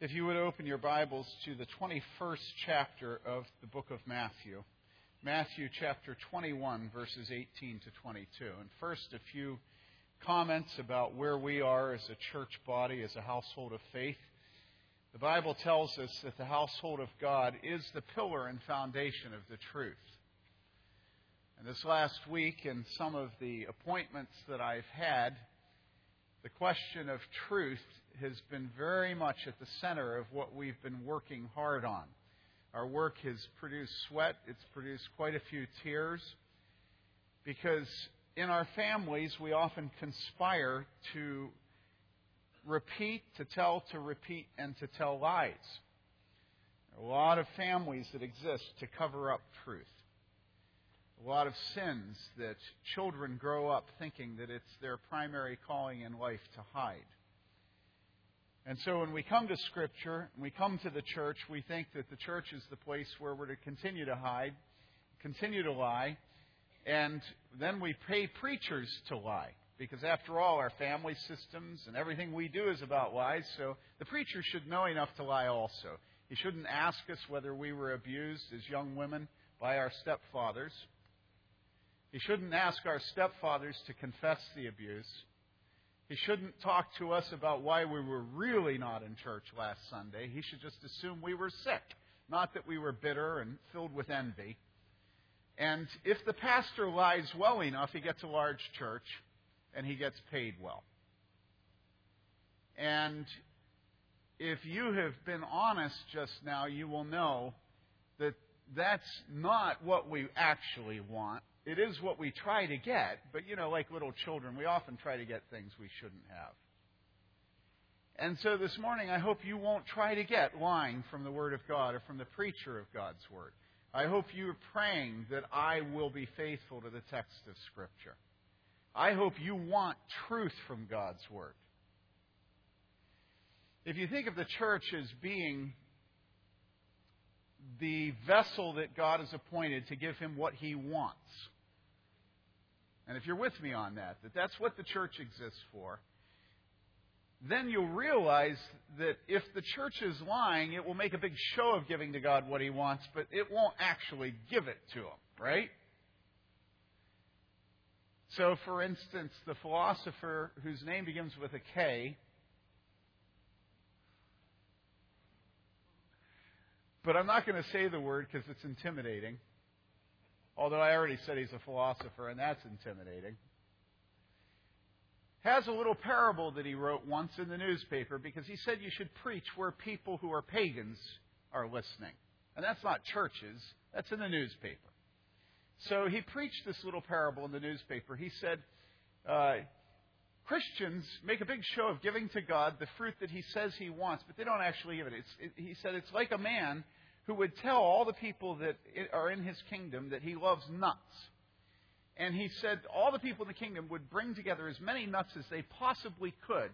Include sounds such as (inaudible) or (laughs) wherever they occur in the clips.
if you would open your Bibles to the 21st chapter of the book of Matthew. Matthew chapter 21, verses 18 to 22. And first, a few comments about where we are as a church body, as a household of faith. The Bible tells us that the household of God is the pillar and foundation of the truth. And this last week, in some of the appointments that I've had, the question of truth has been very much at the center of what we've been working hard on. Our work has produced sweat, it's produced quite a few tears, because in our families we often conspire to repeat, to tell, to repeat, and to tell lies. A lot of families that exist to cover up truth. A lot of sins that children grow up thinking that it's their primary calling in life to hide. And so when we come to Scripture, and we come to the church, we think that the church is the place where we're to continue to hide, continue to lie, and then we pay preachers to lie. Because after all, our family systems and everything we do is about lies, so the preacher should know enough to lie also. He shouldn't ask us whether we were abused as young women by our stepfathers. He shouldn't ask our stepfathers to confess the abuse. He shouldn't talk to us about why we were really not in church last Sunday. He should just assume we were sick, not that we were bitter and filled with envy. And if the pastor lies well enough, he gets a large church and he gets paid well. And if you have been honest just now, you will know that that's not what we actually want it is what we try to get, but you know, like little children, we often try to get things we shouldn't have. And so this morning, I hope you won't try to get lying from the Word of God or from the preacher of God's Word. I hope you are praying that I will be faithful to the text of Scripture. I hope you want truth from God's Word. If you think of the church as being the vessel that God has appointed to give him what he wants, and if you're with me on that, that that's what the church exists for, then you'll realize that if the church is lying, it will make a big show of giving to God what he wants, but it won't actually give it to him, right? So, for instance, the philosopher whose name begins with a K, but I'm not going to say the word because it's intimidating. Although I already said he's a philosopher, and that's intimidating. Has a little parable that he wrote once in the newspaper because he said you should preach where people who are pagans are listening. And that's not churches, that's in the newspaper. So he preached this little parable in the newspaper. He said, uh, Christians make a big show of giving to God the fruit that He says He wants, but they don't actually give it. it he said it's like a man who would tell all the people that are in his kingdom that he loves nuts. And he said all the people in the kingdom would bring together as many nuts as they possibly could.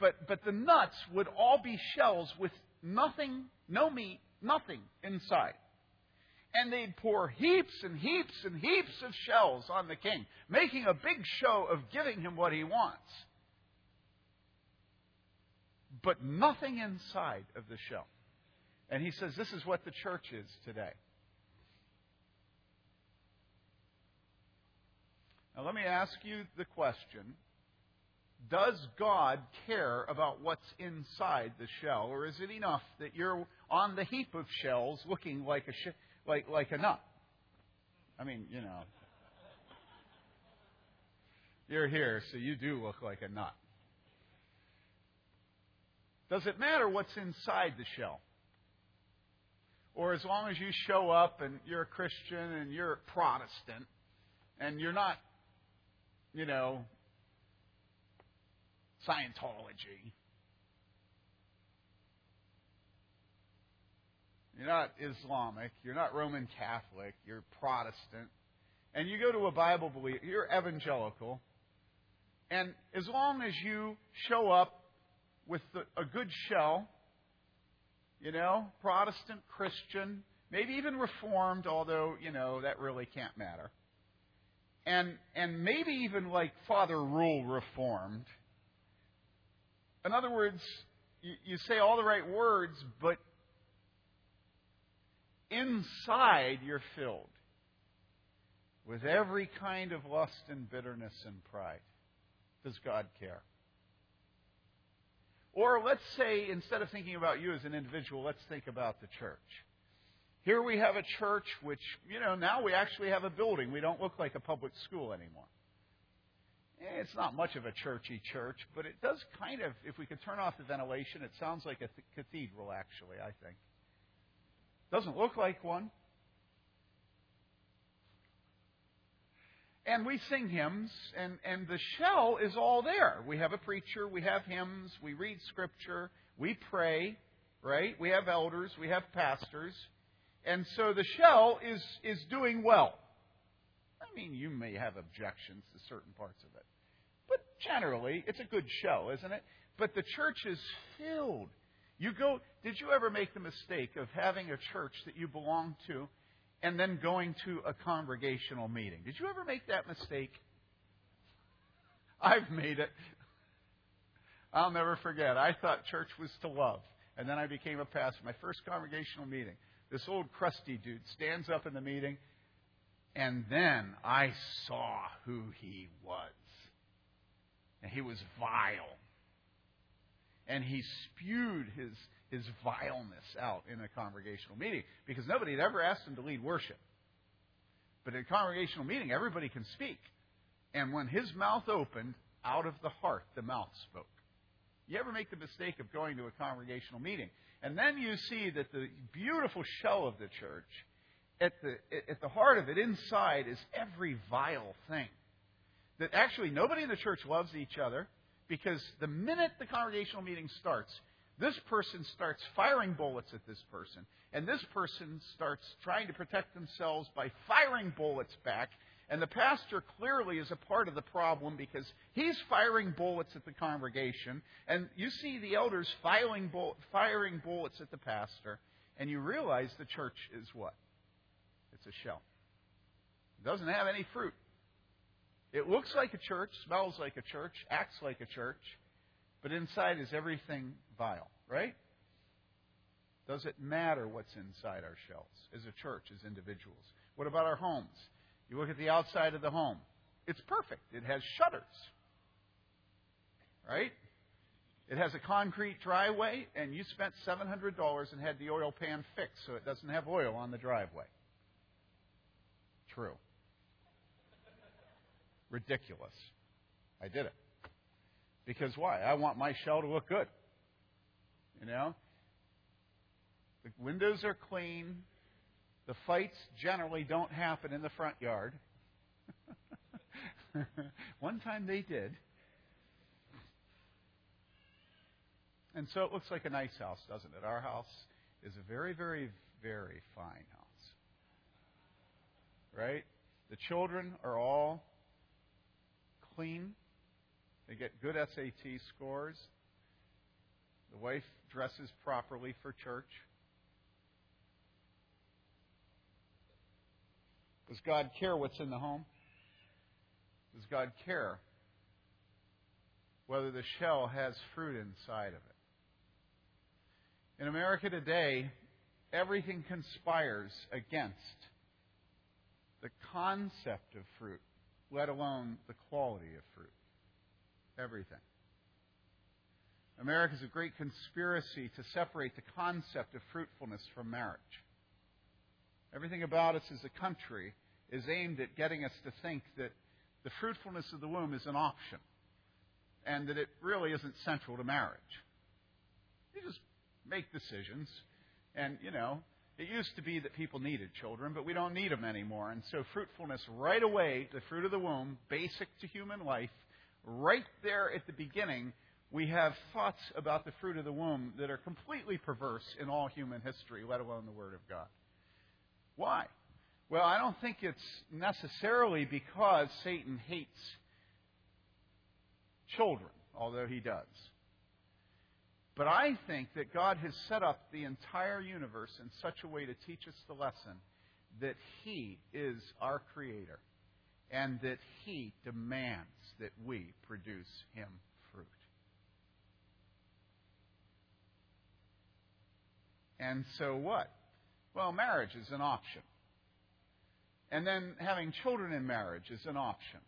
But, but the nuts would all be shells with nothing, no meat, nothing inside. And they'd pour heaps and heaps and heaps of shells on the king, making a big show of giving him what he wants. But nothing inside of the shell. And he says this is what the church is today. Now, let me ask you the question Does God care about what's inside the shell, or is it enough that you're on the heap of shells looking like a, sh- like, like a nut? I mean, you know. You're here, so you do look like a nut. Does it matter what's inside the shell? Or as long as you show up and you're a Christian and you're a Protestant and you're not, you know, Scientology. You're not Islamic. You're not Roman Catholic. You're Protestant. And you go to a Bible believer. You're evangelical. And as long as you show up with the, a good shell, you know, Protestant, Christian, maybe even Reformed, although, you know, that really can't matter. And, and maybe even like Father Rule Reformed. In other words, you, you say all the right words, but inside you're filled with every kind of lust and bitterness and pride. Does God care? Or let's say, instead of thinking about you as an individual, let's think about the church. Here we have a church which, you know, now we actually have a building. We don't look like a public school anymore. Eh, it's not much of a churchy church, but it does kind of, if we could turn off the ventilation, it sounds like a th- cathedral, actually, I think. Doesn't look like one. And we sing hymns, and, and the shell is all there. We have a preacher, we have hymns, we read scripture, we pray, right? We have elders, we have pastors. And so the shell is, is doing well. I mean, you may have objections to certain parts of it. But generally, it's a good show, isn't it? But the church is filled. You go, did you ever make the mistake of having a church that you belong to and then going to a congregational meeting. Did you ever make that mistake? I've made it. I'll never forget. I thought church was to love. And then I became a pastor. My first congregational meeting. This old crusty dude stands up in the meeting, and then I saw who he was. And he was vile. And he spewed his his vileness out in a congregational meeting because nobody had ever asked him to lead worship. But in a congregational meeting, everybody can speak. And when his mouth opened, out of the heart the mouth spoke. You ever make the mistake of going to a congregational meeting? And then you see that the beautiful shell of the church, at the, at the heart of it, inside, is every vile thing. That actually nobody in the church loves each other because the minute the congregational meeting starts, this person starts firing bullets at this person, and this person starts trying to protect themselves by firing bullets back. And the pastor clearly is a part of the problem because he's firing bullets at the congregation. And you see the elders firing, bull- firing bullets at the pastor. And you realize the church is what? It's a shell. It doesn't have any fruit. It looks like a church, smells like a church, acts like a church, but inside is everything vile, right? Does it matter what's inside our shells as a church, as individuals? What about our homes? You look at the outside of the home. It's perfect. It has shutters. Right? It has a concrete driveway, and you spent $700 and had the oil pan fixed so it doesn't have oil on the driveway. True. Ridiculous. I did it. Because why? I want my shell to look good. You know? The windows are clean. The fights generally don't happen in the front yard. (laughs) One time they did. And so it looks like a nice house, doesn't it? Our house is a very, very, very fine house. Right? The children are all clean. They get good SAT scores. The wife dresses properly for church. Does God care what's in the home? Does God care whether the shell has fruit inside of it? In America today, everything conspires against the concept of fruit, let alone the quality of fruit. Everything. America is a great conspiracy to separate the concept of fruitfulness from marriage. Everything about us as a country is aimed at getting us to think that the fruitfulness of the womb is an option and that it really isn't central to marriage. You just make decisions. And, you know, it used to be that people needed children, but we don't need them anymore. And so fruitfulness right away, the fruit of the womb, basic to human life, right there at the beginning, we have thoughts about the fruit of the womb that are completely perverse in all human history, let alone the Word of God. Why? Well, I don't think it's necessarily because Satan hates children, although he does. But I think that God has set up the entire universe in such a way to teach us the lesson that He is our Creator and that He demands that we produce Him fruit. And so what? Well, marriage is an option. And then having children in marriage is an option.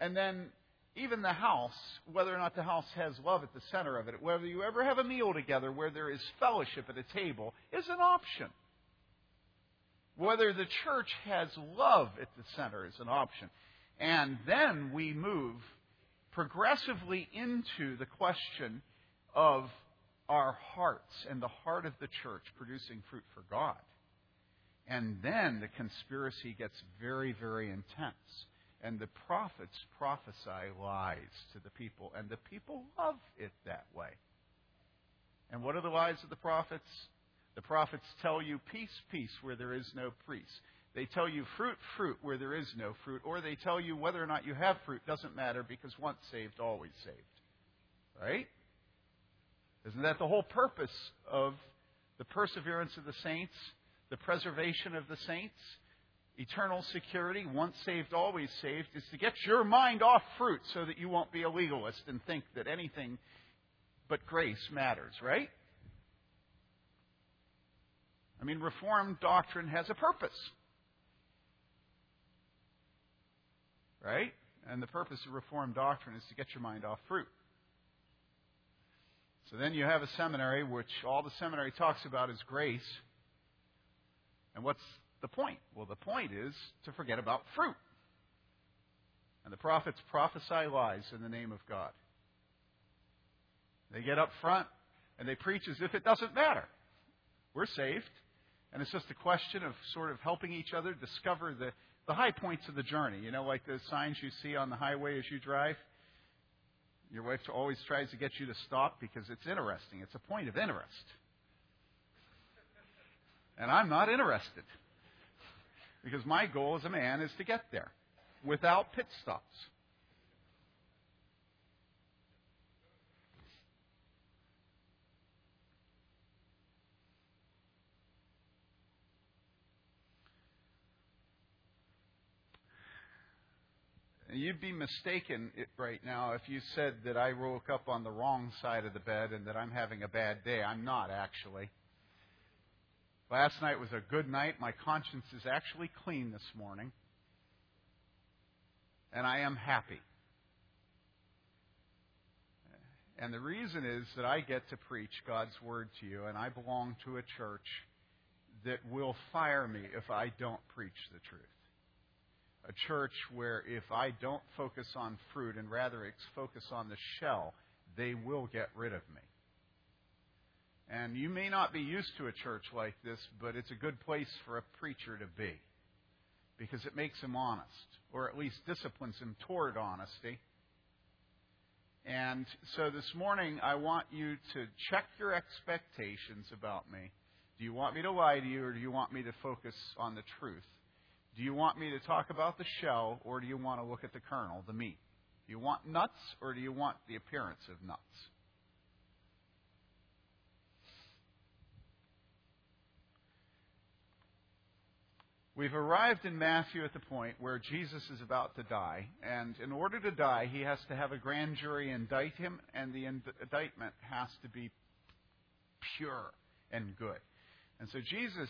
And then even the house, whether or not the house has love at the center of it, whether you ever have a meal together where there is fellowship at a table, is an option. Whether the church has love at the center is an option. And then we move progressively into the question of our hearts and the heart of the church producing fruit for God. And then the conspiracy gets very, very intense. And the prophets prophesy lies to the people, and the people love it that way. And what are the lies of the prophets? The prophets tell you peace, peace, where there is no peace. They tell you fruit, fruit, where there is no fruit. Or they tell you whether or not you have fruit doesn't matter because once saved, always saved. Right? Isn't that the whole purpose of the perseverance of the saints, the preservation of the saints? Eternal security, once saved, always saved, is to get your mind off fruit so that you won't be a legalist and think that anything but grace matters, right? I mean, Reformed doctrine has a purpose. Right? And the purpose of Reformed doctrine is to get your mind off fruit. So then you have a seminary, which all the seminary talks about is grace. And what's the point? Well, the point is to forget about fruit. And the prophets prophesy lies in the name of God. They get up front and they preach as if it doesn't matter. We're saved. And it's just a question of sort of helping each other discover the, the high points of the journey. You know, like those signs you see on the highway as you drive. Your wife always tries to get you to stop because it's interesting. It's a point of interest. And I'm not interested. Because my goal as a man is to get there without pit stops. You'd be mistaken right now if you said that I woke up on the wrong side of the bed and that I'm having a bad day. I'm not, actually. Last night was a good night. My conscience is actually clean this morning. And I am happy. And the reason is that I get to preach God's Word to you, and I belong to a church that will fire me if I don't preach the truth a church where if I don't focus on fruit and rather focus on the shell, they will get rid of me. And you may not be used to a church like this, but it's a good place for a preacher to be because it makes him honest, or at least disciplines him toward honesty. And so this morning, I want you to check your expectations about me. Do you want me to lie to you, or do you want me to focus on the truth? Do you want me to talk about the shell, or do you want to look at the kernel, the meat? Do you want nuts, or do you want the appearance of nuts? We've arrived in Matthew at the point where Jesus is about to die, and in order to die, he has to have a grand jury indict him, and the indictment has to be pure and good. And so Jesus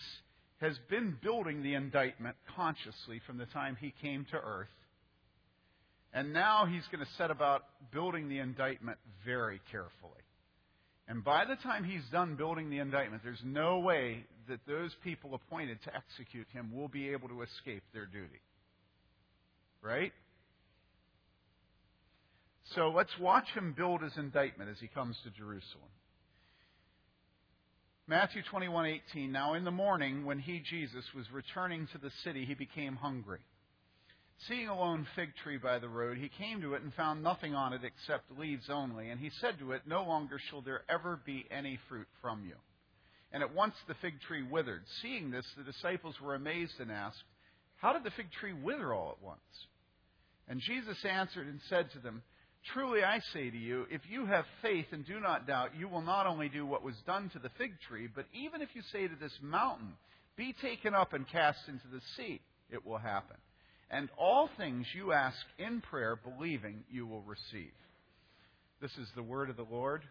has been building the indictment consciously from the time he came to earth. And now he's going to set about building the indictment very carefully. And by the time he's done building the indictment, there's no way that those people appointed to execute him will be able to escape their duty. Right? So let's watch him build his indictment as he comes to Jerusalem. Matthew 21:18 Now in the morning when he Jesus was returning to the city he became hungry. Seeing a lone fig tree by the road he came to it and found nothing on it except leaves only and he said to it no longer shall there ever be any fruit from you. And at once the fig tree withered. Seeing this the disciples were amazed and asked How did the fig tree wither all at once? And Jesus answered and said to them Truly I say to you, if you have faith and do not doubt, you will not only do what was done to the fig tree, but even if you say to this mountain, Be taken up and cast into the sea, it will happen. And all things you ask in prayer, believing, you will receive. This is the word of the Lord.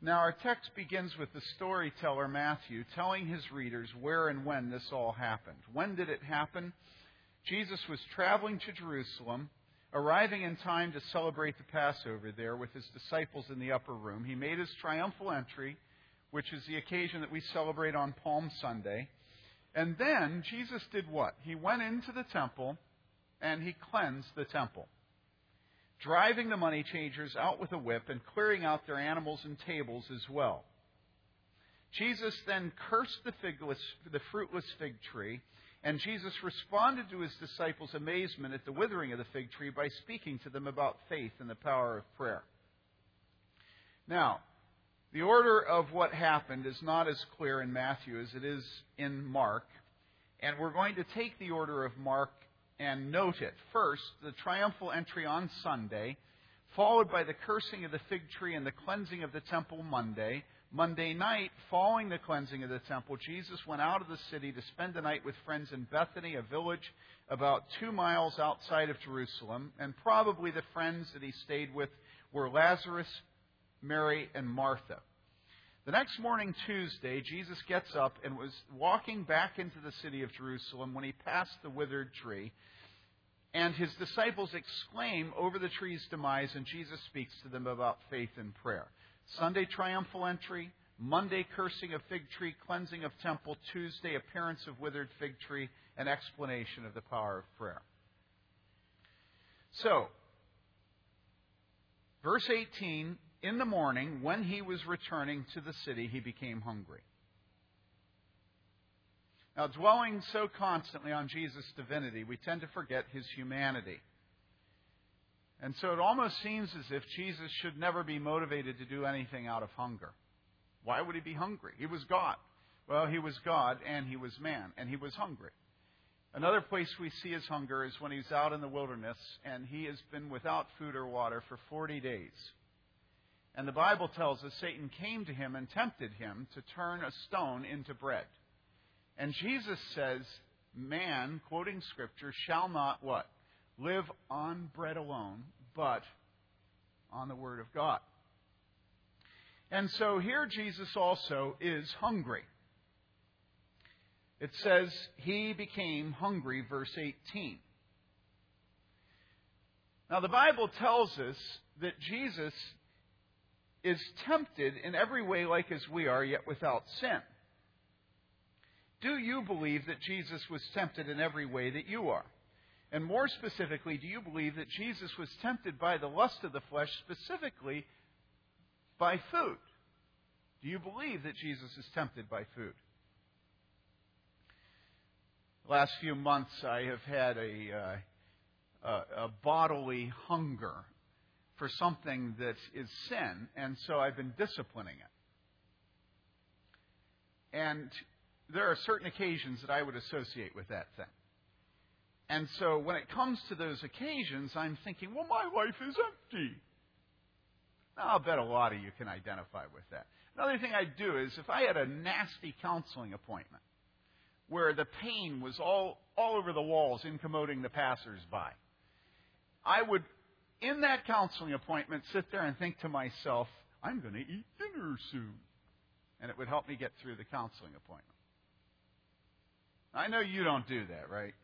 Now, our text begins with the storyteller Matthew telling his readers where and when this all happened. When did it happen? Jesus was traveling to Jerusalem, arriving in time to celebrate the Passover there with his disciples in the upper room. He made his triumphal entry, which is the occasion that we celebrate on Palm Sunday. And then Jesus did what? He went into the temple and he cleansed the temple driving the money changers out with a whip and clearing out their animals and tables as well. Jesus then cursed the, figless, the fruitless fig tree, and Jesus responded to his disciples' amazement at the withering of the fig tree by speaking to them about faith and the power of prayer. Now, the order of what happened is not as clear in Matthew as it is in Mark, and we're going to take the order of Mark and note it. First, the triumphal entry on Sunday, followed by the cursing of the fig tree and the cleansing of the temple Monday. Monday night, following the cleansing of the temple, Jesus went out of the city to spend the night with friends in Bethany, a village about two miles outside of Jerusalem. And probably the friends that he stayed with were Lazarus, Mary, and Martha. The next morning, Tuesday, Jesus gets up and was walking back into the city of Jerusalem when he passed the withered tree. And his disciples exclaim over the tree's demise, and Jesus speaks to them about faith and prayer. Sunday, triumphal entry. Monday, cursing of fig tree, cleansing of temple. Tuesday, appearance of withered fig tree, and explanation of the power of prayer. So, verse 18 in the morning, when he was returning to the city, he became hungry. Now, dwelling so constantly on Jesus' divinity, we tend to forget his humanity. And so it almost seems as if Jesus should never be motivated to do anything out of hunger. Why would he be hungry? He was God. Well, he was God and he was man, and he was hungry. Another place we see his hunger is when he's out in the wilderness and he has been without food or water for 40 days. And the Bible tells us Satan came to him and tempted him to turn a stone into bread. And Jesus says, Man, quoting Scripture, shall not what? Live on bread alone, but on the Word of God. And so here Jesus also is hungry. It says, He became hungry, verse 18. Now, the Bible tells us that Jesus is tempted in every way like as we are, yet without sin. Do you believe that Jesus was tempted in every way that you are? And more specifically, do you believe that Jesus was tempted by the lust of the flesh, specifically by food? Do you believe that Jesus is tempted by food? The last few months, I have had a, uh, a, a bodily hunger for something that is sin, and so I've been disciplining it. And there are certain occasions that I would associate with that thing. And so when it comes to those occasions, I'm thinking, well, my life is empty. Now, I'll bet a lot of you can identify with that. Another thing I'd do is if I had a nasty counseling appointment where the pain was all, all over the walls, incommoding the passersby, I would in that counseling appointment sit there and think to myself, I'm going to eat dinner soon. And it would help me get through the counseling appointment. I know you don't do that, right?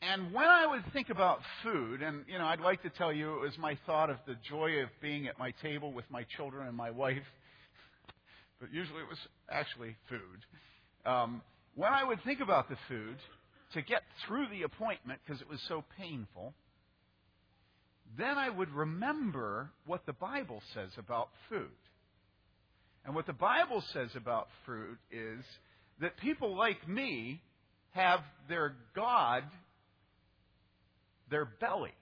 And when I would think about food, and you know, I'd like to tell you it was my thought of the joy of being at my table with my children and my wife, but usually it was actually food. Um, when I would think about the food, to get through the appointment because it was so painful, then I would remember what the Bible says about food. And what the Bible says about fruit is that people like me have their God, their belly.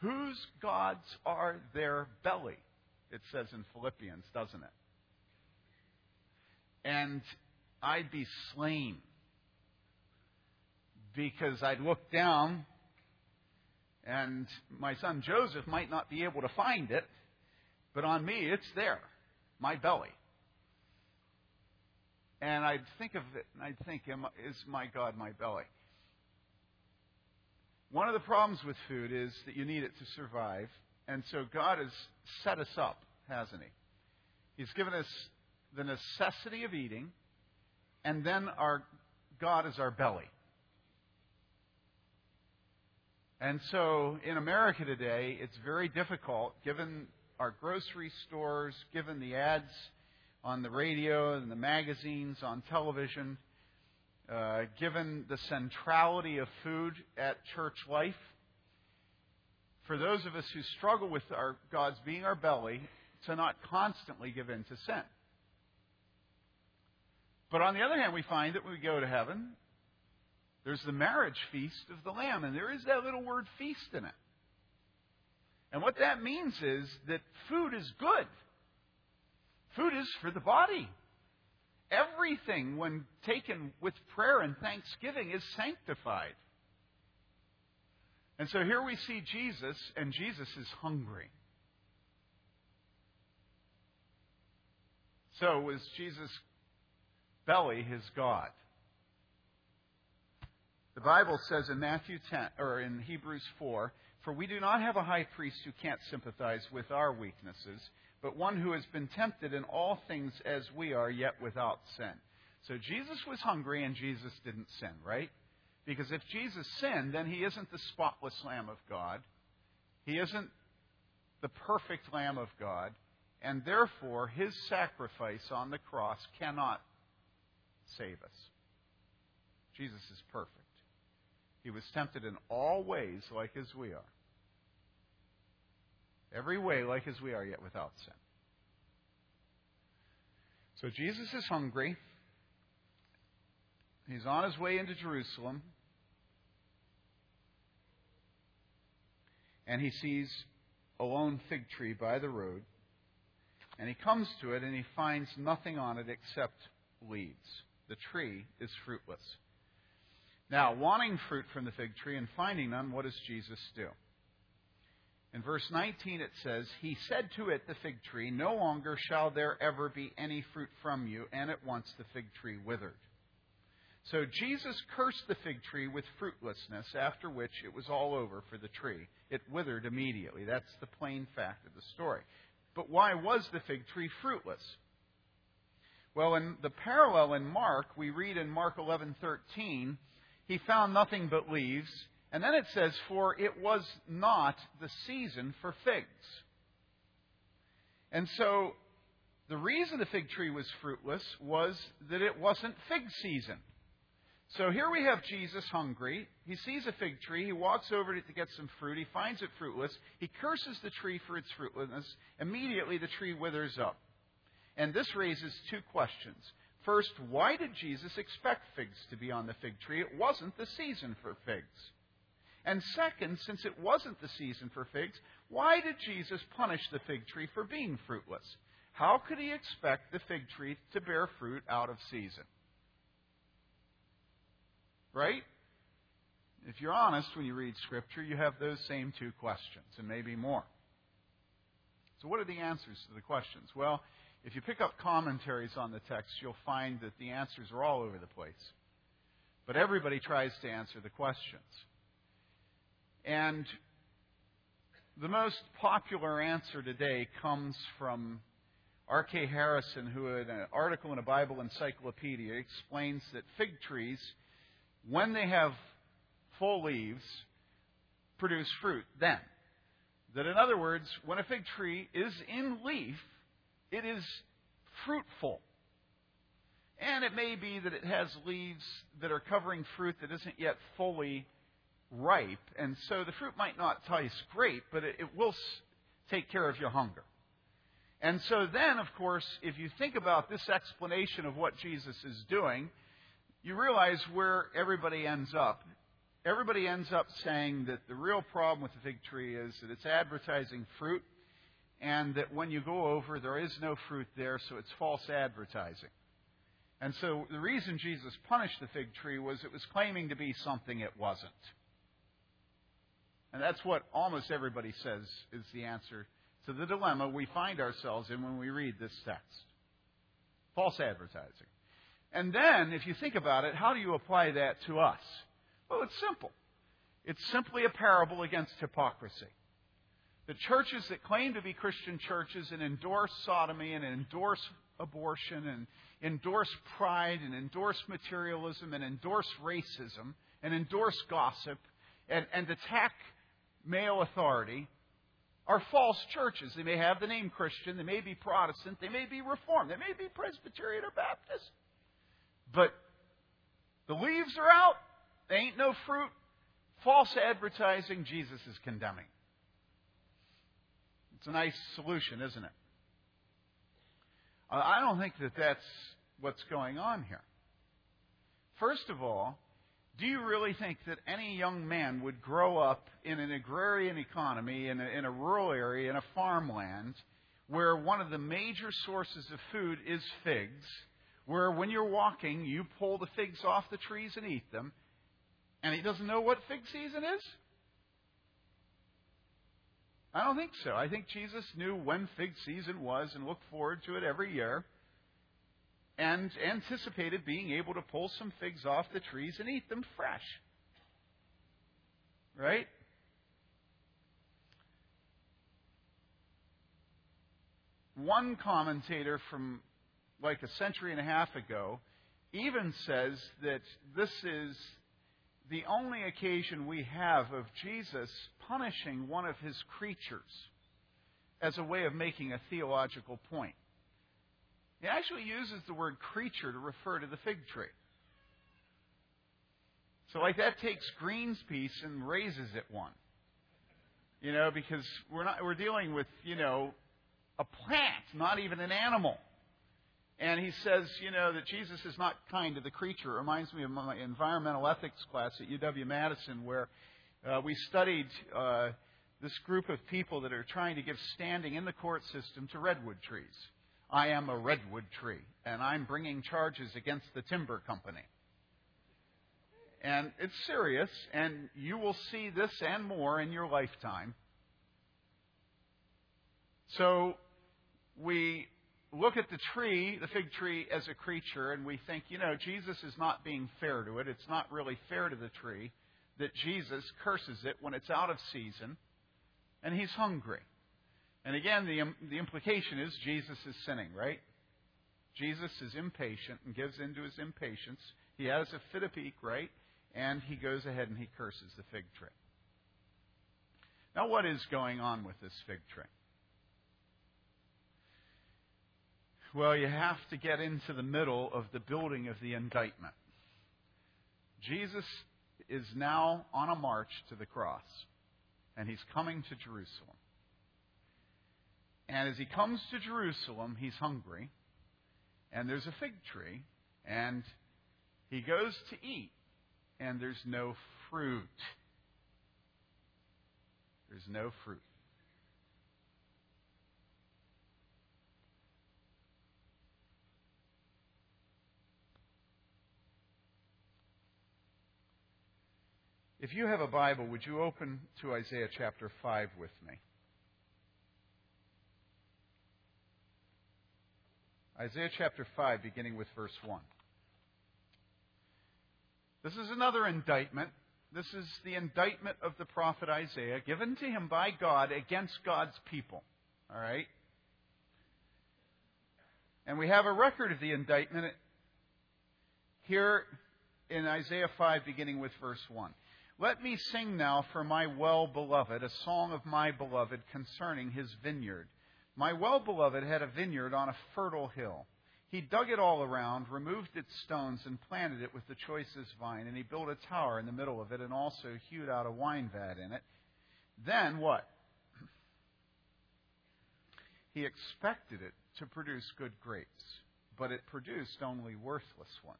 Whose gods are their belly? It says in Philippians, doesn't it? And I'd be slain because I'd look down and my son Joseph might not be able to find it, but on me it's there, my belly. And I'd think of it, and I'd think, is my God my belly? One of the problems with food is that you need it to survive, And so God has set us up, hasn't He? He's given us the necessity of eating, and then our God is our belly. And so in America today, it's very difficult, given our grocery stores, given the ads on the radio and the magazines, on television, uh, given the centrality of food at church life. For those of us who struggle with our God's being our belly, to not constantly give in to sin. But on the other hand, we find that when we go to heaven, there's the marriage feast of the Lamb, and there is that little word feast in it. And what that means is that food is good. Food is for the body. Everything, when taken with prayer and thanksgiving, is sanctified. And so here we see Jesus, and Jesus is hungry. So was Jesus' belly his God? The Bible says in Matthew 10 or in Hebrews 4, for we do not have a high priest who can't sympathize with our weaknesses, but one who has been tempted in all things as we are, yet without sin. So Jesus was hungry and Jesus didn't sin, right? Because if Jesus sinned, then he isn't the spotless Lamb of God. He isn't the perfect Lamb of God. And therefore, his sacrifice on the cross cannot save us. Jesus is perfect. He was tempted in all ways like as we are. Every way like as we are, yet without sin. So Jesus is hungry. He's on his way into Jerusalem. And he sees a lone fig tree by the road. And he comes to it and he finds nothing on it except leaves. The tree is fruitless. Now, wanting fruit from the fig tree and finding none, what does Jesus do? In verse 19 it says, He said to it, the fig tree, No longer shall there ever be any fruit from you. And at once the fig tree withered. So Jesus cursed the fig tree with fruitlessness, after which it was all over for the tree. It withered immediately. That's the plain fact of the story. But why was the fig tree fruitless? Well, in the parallel in Mark, we read in Mark 11:13, he found nothing but leaves. And then it says, For it was not the season for figs. And so the reason the fig tree was fruitless was that it wasn't fig season. So here we have Jesus hungry. He sees a fig tree. He walks over to it to get some fruit. He finds it fruitless. He curses the tree for its fruitlessness. Immediately the tree withers up. And this raises two questions. First, why did Jesus expect figs to be on the fig tree? It wasn't the season for figs. And second, since it wasn't the season for figs, why did Jesus punish the fig tree for being fruitless? How could he expect the fig tree to bear fruit out of season? Right? If you're honest when you read Scripture, you have those same two questions, and maybe more. So, what are the answers to the questions? Well, if you pick up commentaries on the text, you'll find that the answers are all over the place. But everybody tries to answer the questions. And the most popular answer today comes from R.K. Harrison, who in an article in a Bible encyclopedia explains that fig trees, when they have full leaves, produce fruit then. That in other words, when a fig tree is in leaf, it is fruitful. And it may be that it has leaves that are covering fruit that isn't yet fully ripe. And so the fruit might not taste great, but it, it will take care of your hunger. And so then, of course, if you think about this explanation of what Jesus is doing, you realize where everybody ends up. Everybody ends up saying that the real problem with the fig tree is that it's advertising fruit and that when you go over, there is no fruit there, so it's false advertising. And so the reason Jesus punished the fig tree was it was claiming to be something it wasn't. And that's what almost everybody says is the answer to the dilemma we find ourselves in when we read this text false advertising. And then, if you think about it, how do you apply that to us? Well, it's simple. It's simply a parable against hypocrisy. The churches that claim to be Christian churches and endorse sodomy and endorse abortion and endorse pride and endorse materialism and endorse racism and endorse gossip and, and attack male authority are false churches. They may have the name Christian, they may be Protestant, they may be Reformed, they may be Presbyterian or Baptist. But the leaves are out, there ain't no fruit. False advertising, Jesus is condemning. It's a nice solution, isn't it? I don't think that that's what's going on here. First of all, do you really think that any young man would grow up in an agrarian economy, in a, in a rural area, in a farmland, where one of the major sources of food is figs, where when you're walking, you pull the figs off the trees and eat them, and he doesn't know what fig season is? I don't think so. I think Jesus knew when fig season was and looked forward to it every year and anticipated being able to pull some figs off the trees and eat them fresh. Right? One commentator from like a century and a half ago even says that this is the only occasion we have of Jesus punishing one of his creatures as a way of making a theological point. He actually uses the word creature to refer to the fig tree. So, like that takes Green's piece and raises it one. You know, because we're not we're dealing with you know a plant, not even an animal. And he says, you know, that Jesus is not kind to the creature. It reminds me of my environmental ethics class at UW Madison, where uh, we studied uh, this group of people that are trying to give standing in the court system to redwood trees. I am a redwood tree, and I'm bringing charges against the timber company. And it's serious, and you will see this and more in your lifetime. So we look at the tree, the fig tree, as a creature, and we think, you know, Jesus is not being fair to it. It's not really fair to the tree that Jesus curses it when it's out of season and he's hungry. And again, the, the implication is Jesus is sinning, right? Jesus is impatient and gives in to his impatience. He has a fit of pique, right? And he goes ahead and he curses the fig tree. Now, what is going on with this fig tree? Well, you have to get into the middle of the building of the indictment. Jesus is now on a march to the cross, and he's coming to Jerusalem. And as he comes to Jerusalem, he's hungry, and there's a fig tree, and he goes to eat, and there's no fruit. There's no fruit. If you have a Bible, would you open to Isaiah chapter 5 with me? Isaiah chapter 5, beginning with verse 1. This is another indictment. This is the indictment of the prophet Isaiah given to him by God against God's people. All right? And we have a record of the indictment here in Isaiah 5, beginning with verse 1. Let me sing now for my well beloved a song of my beloved concerning his vineyard. My well beloved had a vineyard on a fertile hill. He dug it all around, removed its stones, and planted it with the choicest vine. And he built a tower in the middle of it, and also hewed out a wine vat in it. Then what? (clears throat) He expected it to produce good grapes, but it produced only worthless ones.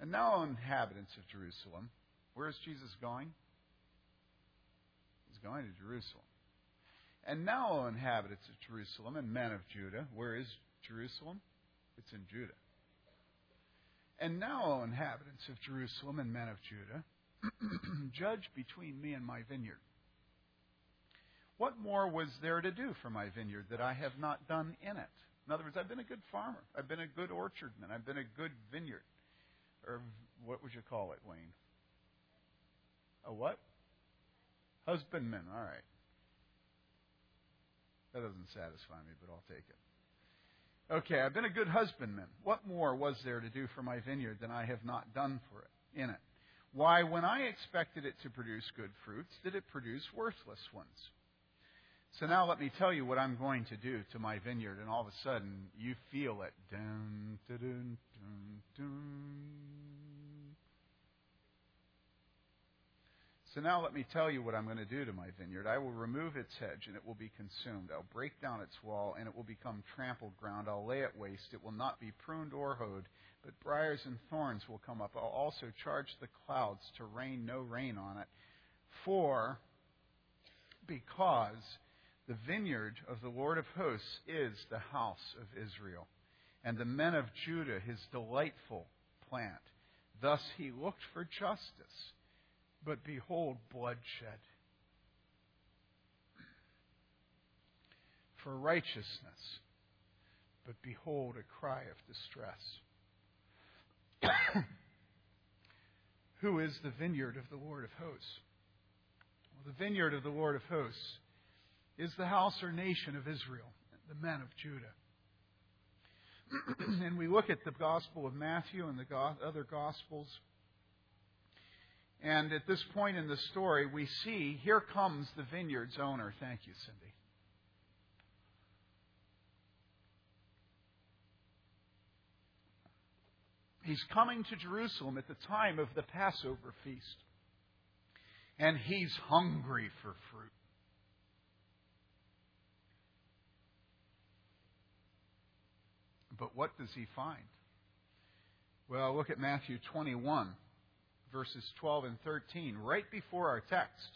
And now, inhabitants of Jerusalem, where is Jesus going? Going to Jerusalem. And now, O inhabitants of Jerusalem and men of Judah, where is Jerusalem? It's in Judah. And now, O inhabitants of Jerusalem and men of Judah, (clears throat) judge between me and my vineyard. What more was there to do for my vineyard that I have not done in it? In other words, I've been a good farmer. I've been a good orchardman. I've been a good vineyard or what would you call it, Wayne? A what? Husbandman, all right. That doesn't satisfy me, but I'll take it. Okay, I've been a good husbandman. What more was there to do for my vineyard than I have not done for it in it? Why, when I expected it to produce good fruits, did it produce worthless ones? So now let me tell you what I'm going to do to my vineyard, and all of a sudden you feel it. Dun, dun, dun. So now let me tell you what I'm going to do to my vineyard. I will remove its hedge, and it will be consumed. I'll break down its wall, and it will become trampled ground. I'll lay it waste. It will not be pruned or hoed, but briars and thorns will come up. I'll also charge the clouds to rain no rain on it. For, because the vineyard of the Lord of hosts is the house of Israel, and the men of Judah his delightful plant. Thus he looked for justice, but behold, bloodshed. For righteousness, but behold, a cry of distress. (coughs) Who is the vineyard of the Lord of hosts? Well, the vineyard of the Lord of hosts is the house or nation of Israel, the men of Judah. (coughs) and we look at the Gospel of Matthew and the other Gospels. And at this point in the story, we see here comes the vineyard's owner. Thank you, Cindy. He's coming to Jerusalem at the time of the Passover feast. And he's hungry for fruit. But what does he find? Well, look at Matthew 21, verses 12 and 13. Right before our text,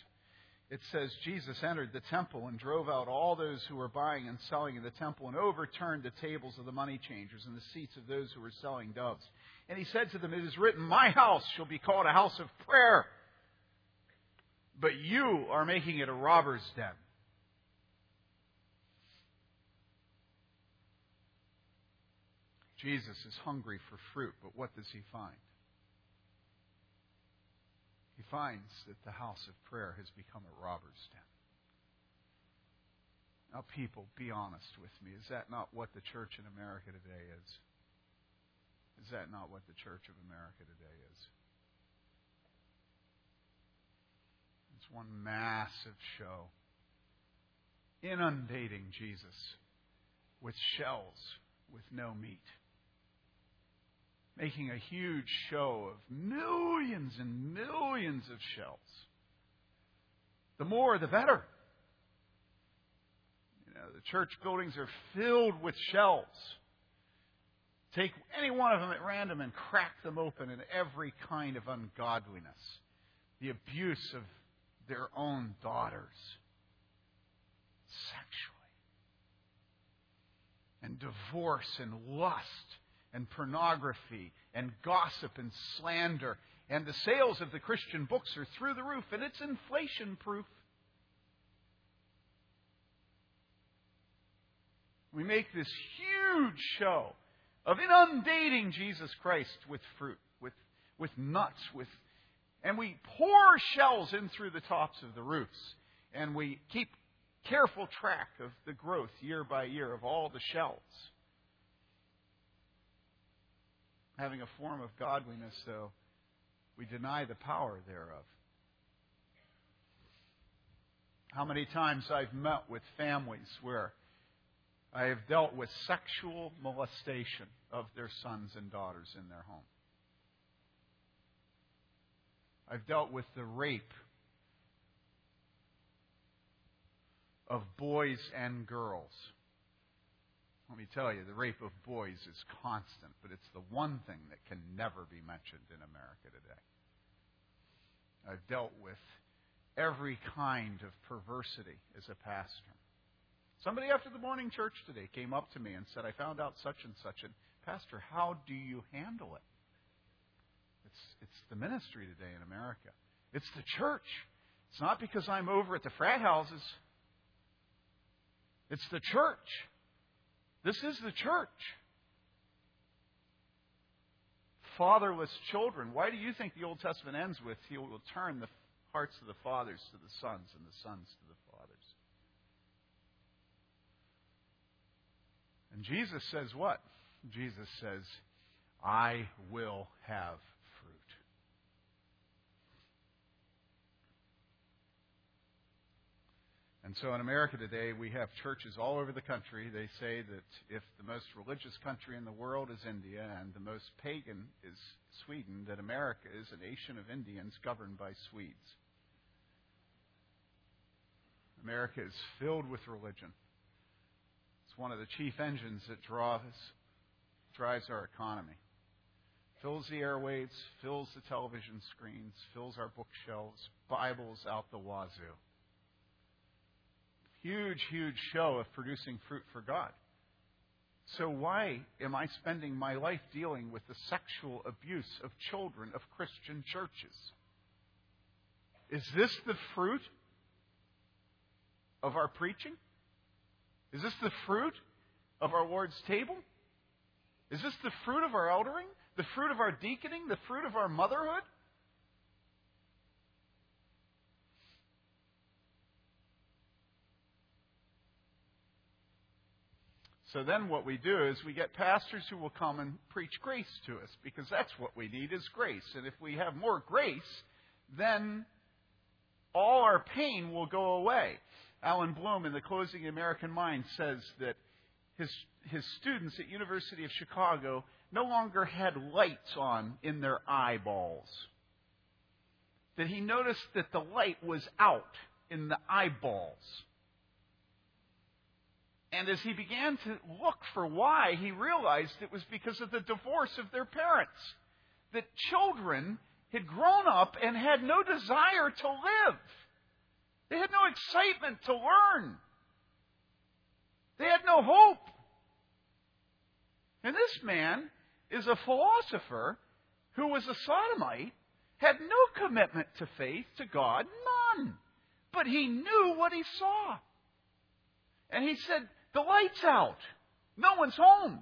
it says Jesus entered the temple and drove out all those who were buying and selling in the temple and overturned the tables of the money changers and the seats of those who were selling doves. And he said to them, It is written, My house shall be called a house of prayer, but you are making it a robber's den. Jesus is hungry for fruit, but what does he find? He finds that the house of prayer has become a robber's den. Now, people, be honest with me. Is that not what the church in America today is? Is that not what the church of America today is? It's one massive show inundating Jesus with shells with no meat making a huge show of millions and millions of shells. The more, the better. You know, the church buildings are filled with shells. Take any one of them at random and crack them open in every kind of ungodliness. The abuse of their own daughters sexually. And divorce and lust and pornography and gossip and slander. And the sales of the Christian books are through the roof, and it's inflation proof. We make this huge show of inundating Jesus Christ with fruit, with, with nuts, with, and we pour shells in through the tops of the roofs, and we keep careful track of the growth year by year of all the shells. Having a form of godliness, though, we deny the power thereof. How many times I've met with families where I have dealt with sexual molestation of their sons and daughters in their home. I've dealt with the rape of boys and girls let me tell you, the rape of boys is constant, but it's the one thing that can never be mentioned in America today. I've dealt with every kind of perversity as a pastor. Somebody after the morning church today came up to me and said, I found out such and such. And, Pastor, how do you handle it? It's, it's the ministry today in America. It's the church. It's not because I'm over at the frat houses. It's the church. This is the church. Fatherless children. Why do you think the Old Testament ends with, He will turn the hearts of the fathers to the sons, and the sons to the fathers. And Jesus says what? Jesus says, I will have fruit. And so in America today, we have churches all over the country. They say that if the most religious country in the world is India and the most pagan is Sweden, that America is a nation of Indians governed by Swedes. America is filled with religion. It's one of the chief engines that draws, drives our economy. Fills the airwaves, fills the television screens, fills our bookshelves, Bibles out the wazoo huge, huge show of producing fruit for God. So why am I spending my life dealing with the sexual abuse of children of Christian churches? Is this the fruit of our preaching? Is this the fruit of our Lord's table? Is this the fruit of our eldering? The fruit of our deaconing? The fruit of our motherhood? So then what we do is we get pastors who will come and preach grace to us because that's what we need is grace. And if we have more grace, then all our pain will go away. Allan Bloom in the Closing American Mind says that his his students at University of Chicago no longer had lights on in their eyeballs. That he noticed that the light was out in the eyeballs. And as he began to look for why, he realized it was because of the divorce of their parents. That children had grown up and had no desire to live. They had no excitement to learn. They had no hope. And this man is a philosopher who was a sodomite, had no commitment to faith, to God, none. But he knew what he saw. And he said, The light's out. No one's home.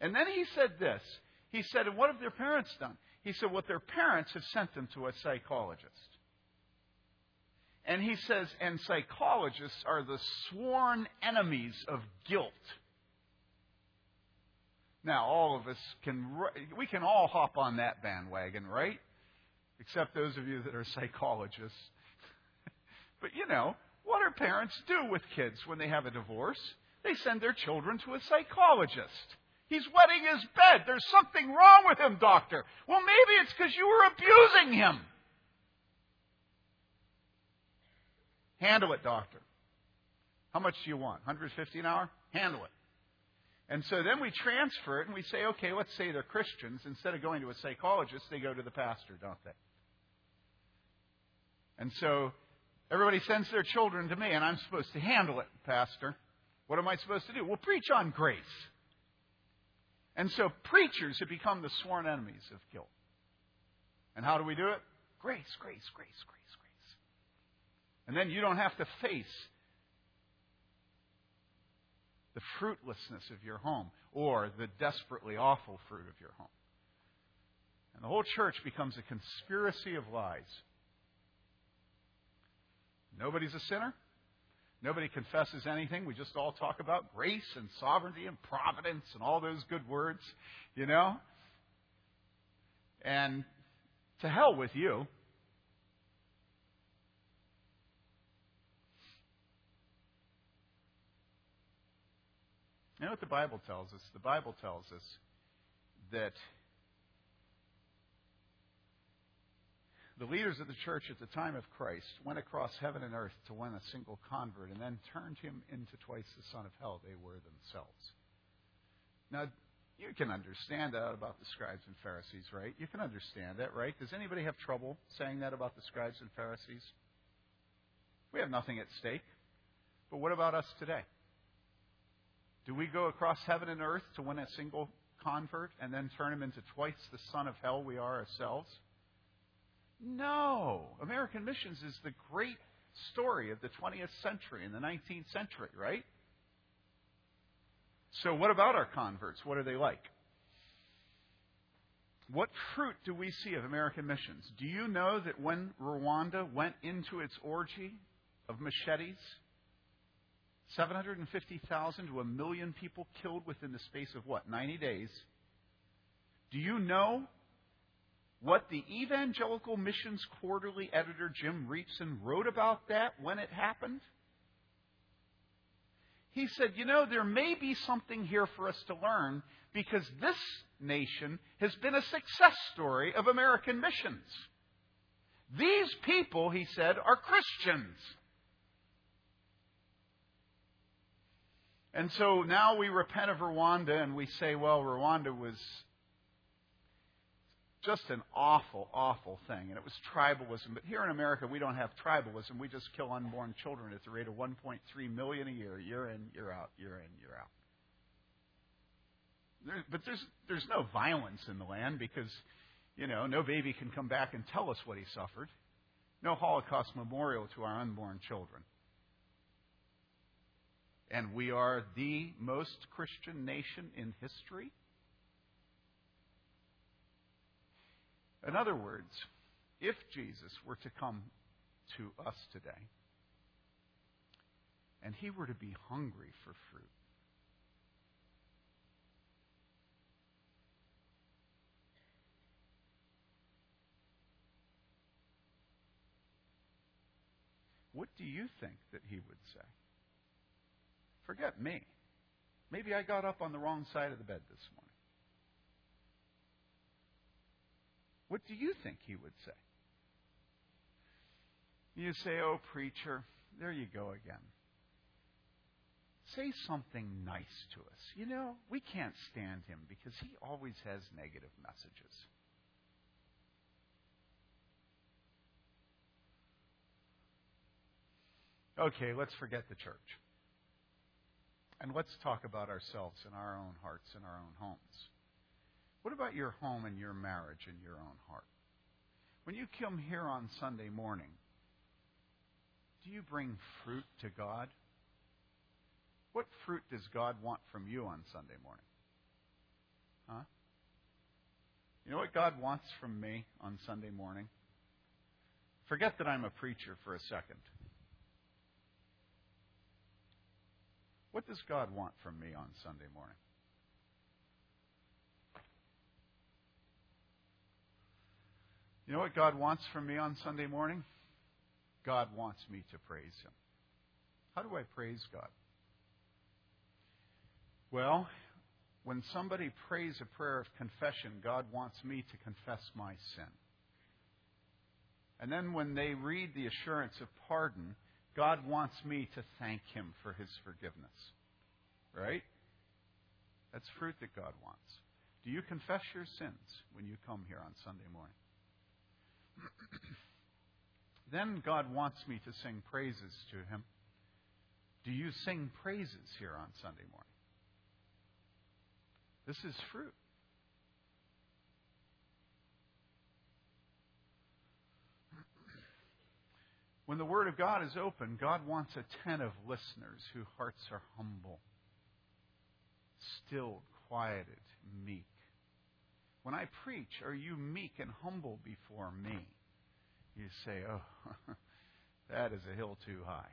And then he said this. He said, And what have their parents done? He said, What their parents have sent them to a psychologist. And he says, And psychologists are the sworn enemies of guilt. Now, all of us can, we can all hop on that bandwagon, right? Except those of you that are psychologists. (laughs) but you know, what do parents do with kids when they have a divorce? They send their children to a psychologist. He's wetting his bed. There's something wrong with him, doctor. Well, maybe it's because you were abusing him. Handle it, doctor. How much do you want? 150 an hour? Handle it. And so then we transfer it and we say, okay, let's say they're Christians. Instead of going to a psychologist, they go to the pastor, don't they? And so everybody sends their children to me, and I'm supposed to handle it, Pastor. What am I supposed to do? Well, preach on grace. And so preachers have become the sworn enemies of guilt. And how do we do it? Grace, grace, grace, grace, grace. And then you don't have to face the fruitlessness of your home or the desperately awful fruit of your home. And the whole church becomes a conspiracy of lies. Nobody's a sinner. Nobody confesses anything. We just all talk about grace and sovereignty and providence and all those good words, you know? And to hell with you. You know what the Bible tells us? The Bible tells us that the leaders of the church at the time of Christ went across heaven and earth to win a single convert and then turned him into twice the son of hell they were themselves. Now, you can understand that about the scribes and Pharisees, right? You can understand that, right? Does anybody have trouble saying that about the scribes and Pharisees? We have nothing at stake. But what about us today? Do we go across heaven and earth to win a single convert and then turn him into twice the son of hell we are ourselves? No. American missions is the great story of the 20th century and the 19th century, right? So, what about our converts? What are they like? What fruit do we see of American missions? Do you know that when Rwanda went into its orgy of machetes, 750,000 to a million people killed within the space of what, 90 days? Do you know what the Evangelical Missions Quarterly editor Jim Reapsome wrote about that when it happened? He said, You know, there may be something here for us to learn because this nation has been a success story of American missions. These people, he said, are Christians. And so now we repent of Rwanda and we say, well, Rwanda was just an awful, awful thing. And it was tribalism. But here in America, we don't have tribalism. We just kill unborn children at the rate of 1.3 million a year, year in, year out, year in, year out. There, but there's, there's no violence in the land because, you know, no baby can come back and tell us what he suffered. No Holocaust memorial to our unborn children. And we are the most Christian nation in history. In other words, if Jesus were to come to us today and he were to be hungry for fruit, what do you think that he would say? Forget me. Maybe I got up on the wrong side of the bed this morning. What do you think he would say? You say, Oh, preacher, there you go again. Say something nice to us. You know, we can't stand him because he always has negative messages. Okay, let's forget the church. And let's talk about ourselves and our own hearts and our own homes. What about your home and your marriage and your own heart? When you come here on Sunday morning, do you bring fruit to God? What fruit does God want from you on Sunday morning? Huh? You know what God wants from me on Sunday morning? Forget that I'm a preacher for a second. What does God want from me on Sunday morning? You know what God wants from me on Sunday morning? God wants me to praise Him. How do I praise God? Well, when somebody prays a prayer of confession, God wants me to confess my sin. And then when they read the assurance of pardon, God wants me to thank Him for His forgiveness. Right? That's fruit that God wants. Do you confess your sins when you come here on Sunday morning? Then God wants me to sing praises to Him. Do you sing praises here on Sunday morning? This is fruit. When the Word of God is open, God wants attentive listeners whose hearts are humble, stilled, quieted, meek. When I preach, are you meek and humble before me? You say, oh, (laughs) that is a hill too high.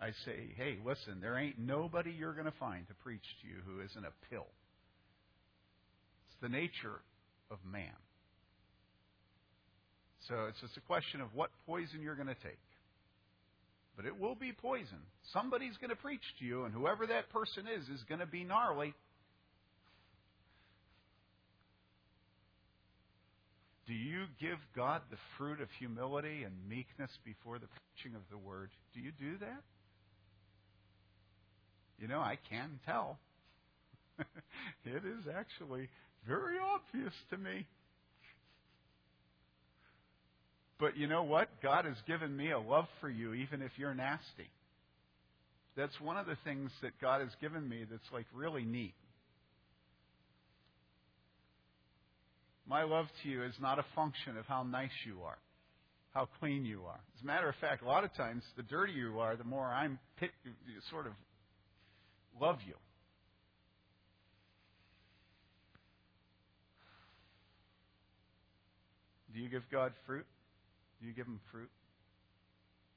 I say, hey, listen, there ain't nobody you're going to find to preach to you who isn't a pill. It's the nature of man. So it's just a question of what poison you're going to take. But it will be poison. Somebody's going to preach to you, and whoever that person is is going to be gnarly. Do you give God the fruit of humility and meekness before the preaching of the word? Do you do that? You know, I can tell. (laughs) it is actually very obvious to me. But you know what? God has given me a love for you, even if you're nasty. That's one of the things that God has given me that's like really neat. My love to you is not a function of how nice you are, how clean you are. As a matter of fact, a lot of times, the dirtier you are, the more I'm pit, sort of love you. Do you give God fruit? Do you give him fruit?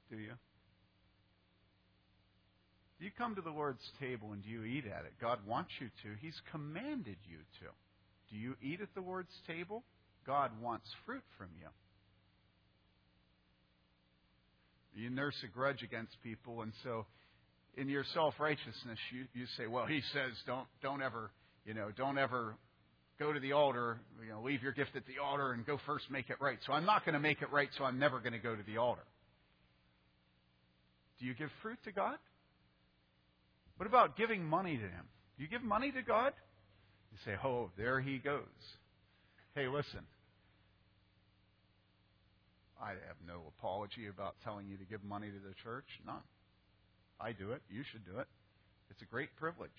Do you? Do you come to the Lord's table and do you eat at it? God wants you to. He's commanded you to. Do you eat at the Lord's table? God wants fruit from you. You nurse a grudge against people, and so in your self righteousness, you, you say, "Well, He says don't don't ever you know don't ever go to the altar, you know, leave your gift at the altar and go first make it right. So I'm not going to make it right, so I'm never going to go to the altar." Do you give fruit to God? What about giving money to Him? Do you give money to God? You say, "Oh, there He goes." Hey, listen. I have no apology about telling you to give money to the church. None. I do it. You should do it. It's a great privilege.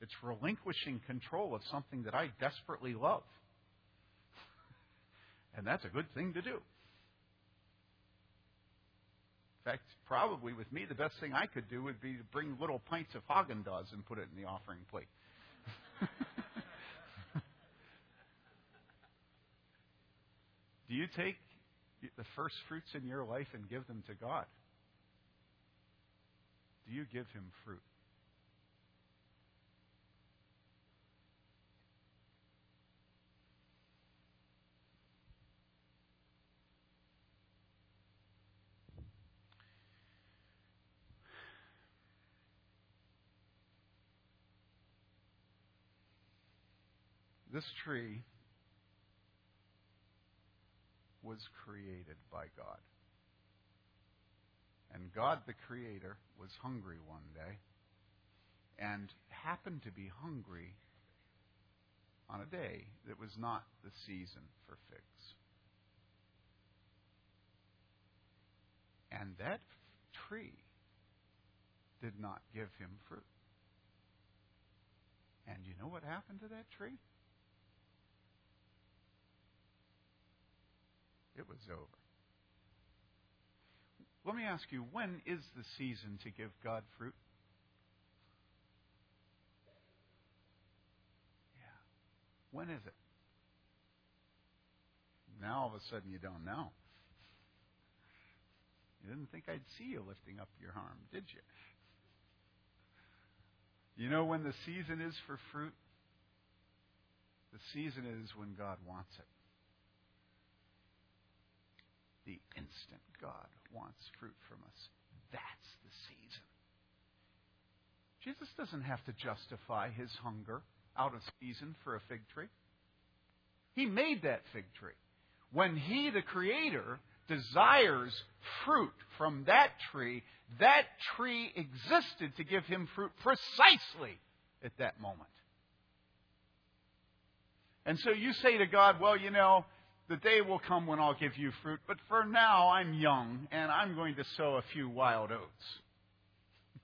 It's relinquishing control of something that I desperately love. (laughs) and that's a good thing to do. In fact, probably with me, the best thing I could do would be to bring little pints of Haagen Dazs and put it in the offering plate. (laughs) do you take the first fruits in your life and give them to God? Do you give him fruit? This tree was created by God. And God, the Creator, was hungry one day and happened to be hungry on a day that was not the season for figs. And that tree did not give him fruit. And you know what happened to that tree? It was over. Let me ask you, when is the season to give God fruit? Yeah. When is it? Now all of a sudden you don't know. You didn't think I'd see you lifting up your arm, did you? You know when the season is for fruit? The season is when God wants it the instant God wants fruit from us. That's the season. Jesus doesn't have to justify his hunger out of season for a fig tree. He made that fig tree. When he, the Creator, desires fruit from that tree, that tree existed to give him fruit precisely at that moment. And so you say to God, well, you know, the day will come when I'll give you fruit, but for now I'm young and I'm going to sow a few wild oats. (laughs)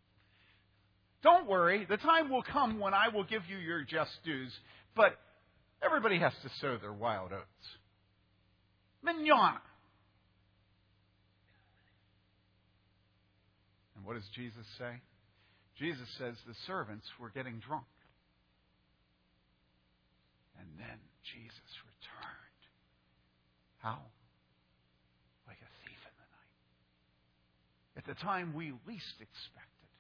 Don't worry, the time will come when I will give you your just dues, but everybody has to sow their wild oats. Manana. And what does Jesus say? Jesus says the servants were getting drunk. And then Jesus how? Like a thief in the night. At the time we least expected.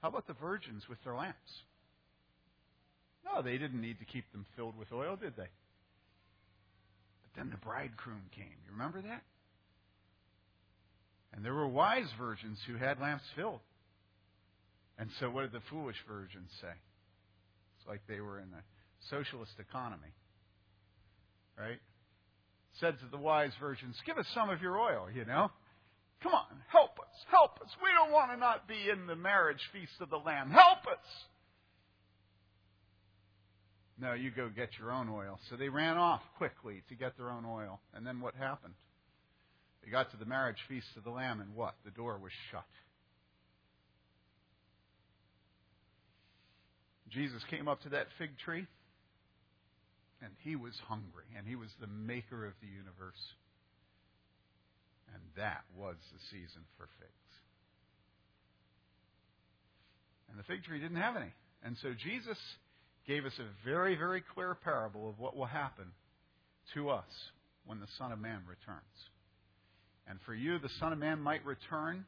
How about the virgins with their lamps? No, they didn't need to keep them filled with oil, did they? But then the bridegroom came. You remember that? And there were wise virgins who had lamps filled. And so what did the foolish virgins say? It's like they were in the socialist economy. Right? Said to the wise virgins, Give us some of your oil, you know. Come on, help us, help us. We don't want to not be in the marriage feast of the Lamb. Help us. No, you go get your own oil. So they ran off quickly to get their own oil. And then what happened? They got to the marriage feast of the Lamb, and what? The door was shut. Jesus came up to that fig tree. And he was hungry, and he was the maker of the universe. And that was the season for figs. And the fig tree didn't have any. And so Jesus gave us a very, very clear parable of what will happen to us when the Son of Man returns. And for you, the Son of Man might return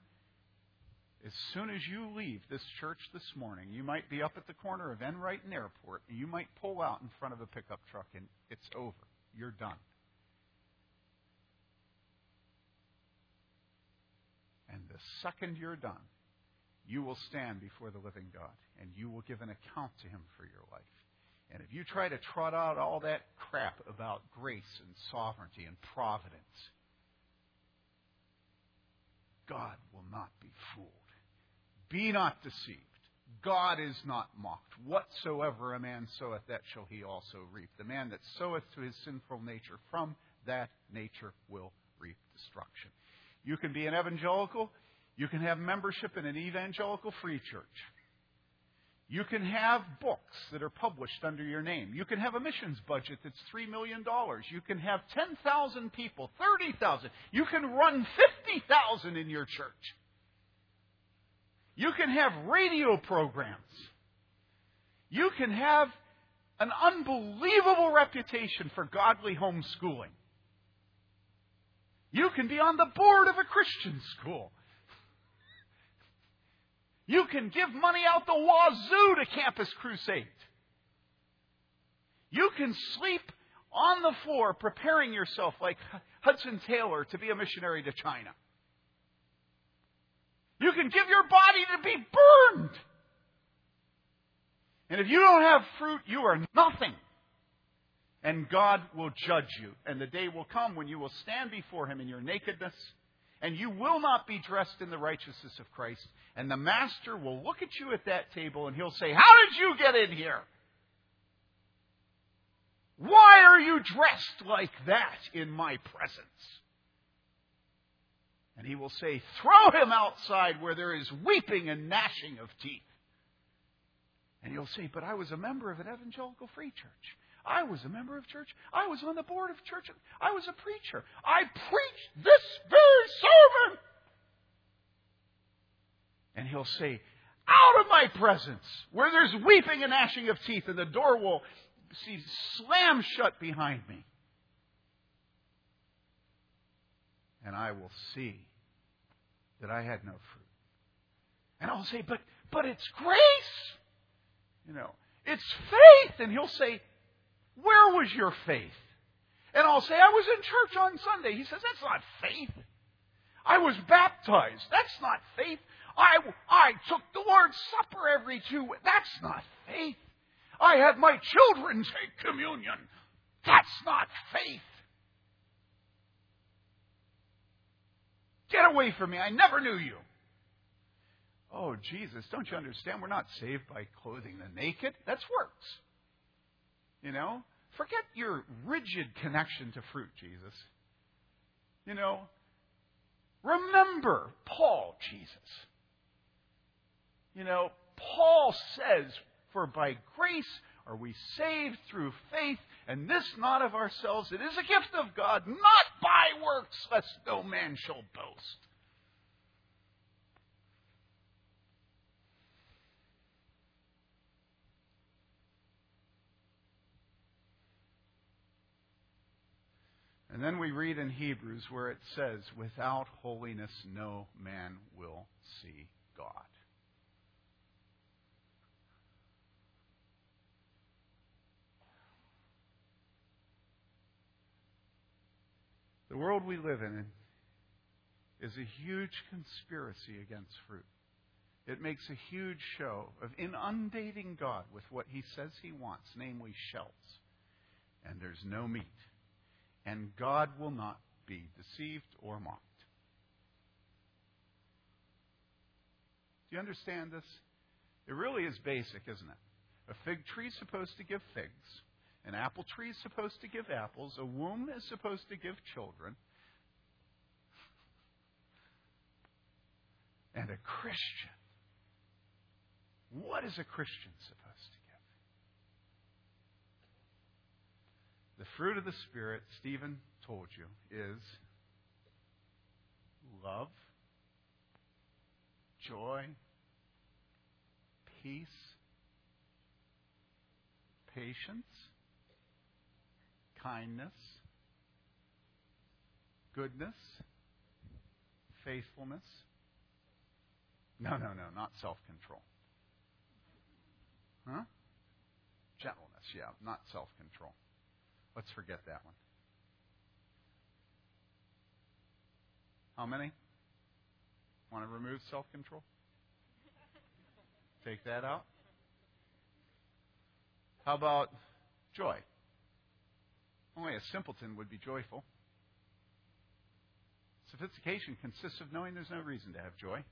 as soon as you leave this church this morning. You might be up at the corner of Enright and Airport, and you might pull out in front of a pickup truck, and it's over. You're done. And the second you're done, you will stand before the living God, and you will give an account to Him for your life. And if you try to trot out all that crap about grace and sovereignty and providence, God will not be fooled. Be not deceived. God is not mocked. Whatsoever a man soweth, that shall he also reap. The man that soweth to his sinful nature, from that nature will reap destruction. You can be an evangelical. You can have membership in an evangelical free church. You can have books that are published under your name. You can have a missions budget that's $3 million. You can have 10,000 people, 30,000. You can run 50,000 in your church. You can have radio programs. You can have an unbelievable reputation for godly homeschooling. You can be on the board of a Christian school. You can give money out the wazoo to Campus Crusade. You can sleep on the floor preparing yourself like Hudson Taylor to be a missionary to China. You can give your body to be burned. And if you don't have fruit, you are nothing. And God will judge you. And the day will come when you will stand before Him in your nakedness and you will not be dressed in the righteousness of Christ. And the master will look at you at that table and he'll say, How did you get in here? Why are you dressed like that in my presence? And he will say, Throw him outside where there is weeping and gnashing of teeth. And you'll say, But I was a member of an evangelical free church. I was a member of church. I was on the board of church. I was a preacher. I preached this very sermon. And he'll say, Out of my presence, where there's weeping and gnashing of teeth, and the door will see slam shut behind me. And I will see that I had no fruit. And I'll say, But but it's grace. You know, it's faith. And he'll say, where was your faith? And I'll say, I was in church on Sunday. He says, That's not faith. I was baptized. That's not faith. I, I took the Lord's Supper every two weeks. That's not faith. I had my children take communion. That's not faith. Get away from me. I never knew you. Oh, Jesus, don't you understand? We're not saved by clothing the naked. That's works. You know? Forget your rigid connection to fruit, Jesus. You know? Remember Paul, Jesus. You know, Paul says, For by grace are we saved through faith, and this not of ourselves. It is a gift of God, not by works, lest no man shall boast. And then we read in Hebrews where it says, without holiness no man will see God. The world we live in is a huge conspiracy against fruit. It makes a huge show of inundating God with what he says he wants, namely shells. And there's no meat and God will not be deceived or mocked. Do you understand this? It really is basic, isn't it? A fig tree is supposed to give figs. An apple tree is supposed to give apples. A womb is supposed to give children. And a Christian. What is a Christian supposed to give? The fruit of the Spirit, Stephen told you, is love, joy, peace, patience, kindness, goodness, faithfulness. No, no, no, not self control. Huh? Gentleness, yeah, not self control. Let's forget that one. How many? Want to remove self control? Take that out. How about joy? Only a simpleton would be joyful. Sophistication consists of knowing there's no reason to have joy.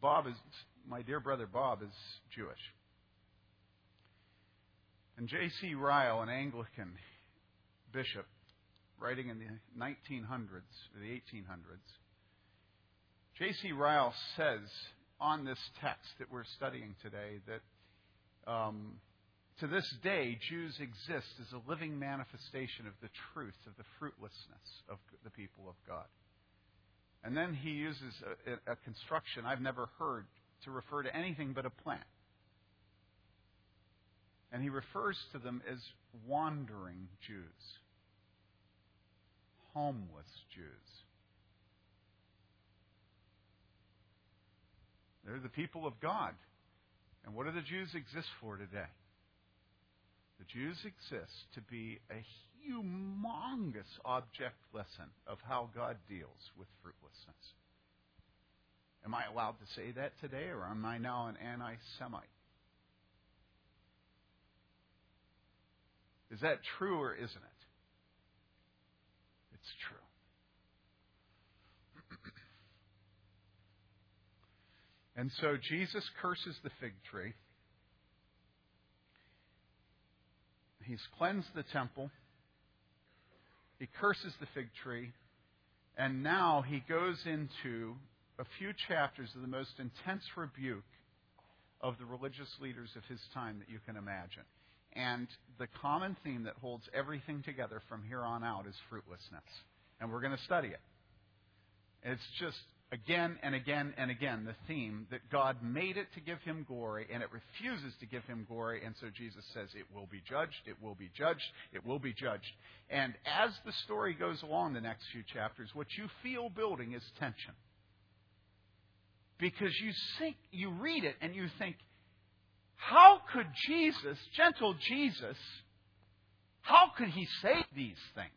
Bob is, my dear brother Bob is Jewish. And J.C. Ryle, an Anglican bishop, writing in the 1900s, or the 1800s, J.C. Ryle says on this text that we're studying today that um, to this day, Jews exist as a living manifestation of the truth of the fruitlessness of the people of God. And then he uses a, a construction I've never heard to refer to anything but a plant. And he refers to them as wandering Jews, homeless Jews. They're the people of God. And what do the Jews exist for today? The Jews exist to be a humongous object lesson of how God deals with fruitlessness. Am I allowed to say that today, or am I now an anti Semite? Is that true or isn't it? It's true. And so Jesus curses the fig tree. He's cleansed the temple. He curses the fig tree. And now he goes into a few chapters of the most intense rebuke of the religious leaders of his time that you can imagine. And the common theme that holds everything together from here on out is fruitlessness. And we're going to study it. It's just again and again and again the theme that God made it to give him glory and it refuses to give him glory. And so Jesus says, It will be judged, it will be judged, it will be judged. And as the story goes along the next few chapters, what you feel building is tension. Because you think, you read it and you think, how could Jesus, gentle Jesus, how could he say these things?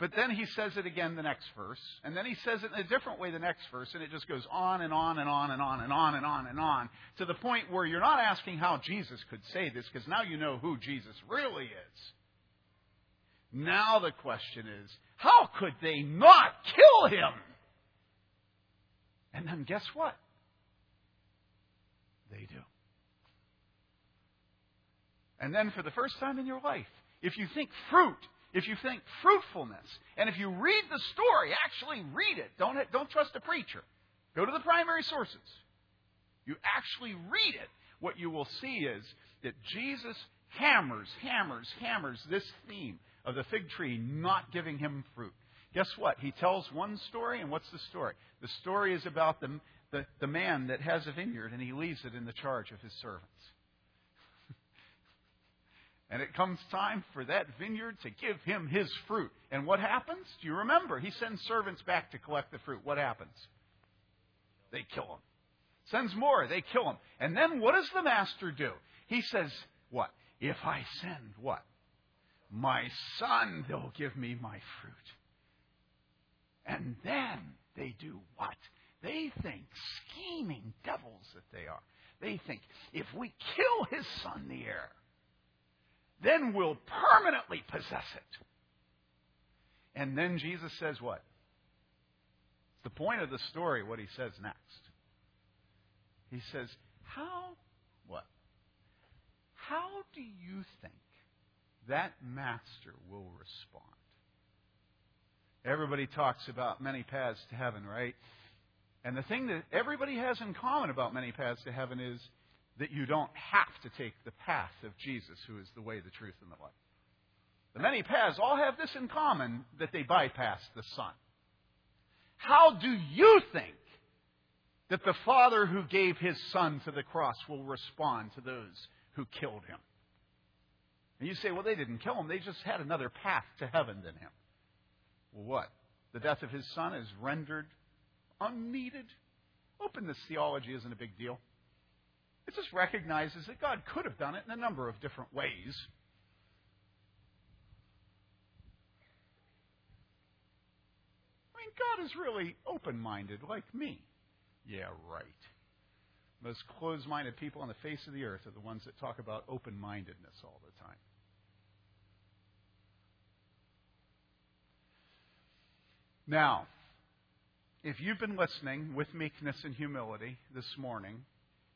But then he says it again the next verse, and then he says it in a different way the next verse, and it just goes on and on and on and on and on and on and on to the point where you're not asking how Jesus could say this, because now you know who Jesus really is. Now the question is, how could they not kill him? And then guess what? They do. And then for the first time in your life, if you think fruit if you think fruitfulness, and if you read the story, actually read it. Don't, don't trust a preacher. Go to the primary sources. You actually read it. What you will see is that Jesus hammers, hammers, hammers this theme of the fig tree not giving him fruit. Guess what? He tells one story, and what's the story? The story is about the, the, the man that has a vineyard, and he leaves it in the charge of his servants. And it comes time for that vineyard to give him his fruit. And what happens? Do you remember? He sends servants back to collect the fruit. What happens? They kill him. Sends more. They kill him. And then what does the master do? He says, What? If I send what? My son, they'll give me my fruit. And then they do what? They think, scheming devils that they are. They think, if we kill his son, the heir, then we'll permanently possess it. And then Jesus says what? It's the point of the story, what he says next. He says, How, what? How do you think that master will respond? Everybody talks about many paths to heaven, right? And the thing that everybody has in common about many paths to heaven is that you don't have to take the path of Jesus, who is the way, the truth, and the life. The many paths all have this in common that they bypass the Son. How do you think That the Father who gave his Son to the cross will respond to those who killed him. And you say, well, they didn't kill him. They just had another path to heaven than him. Well, what? The death of his Son is rendered unneeded? Openness theology isn't a big deal. It just recognizes that God could have done it in a number of different ways. I mean, God is really open minded, like me. Yeah, right. Most closed minded people on the face of the earth are the ones that talk about open mindedness all the time. Now, if you've been listening with meekness and humility this morning,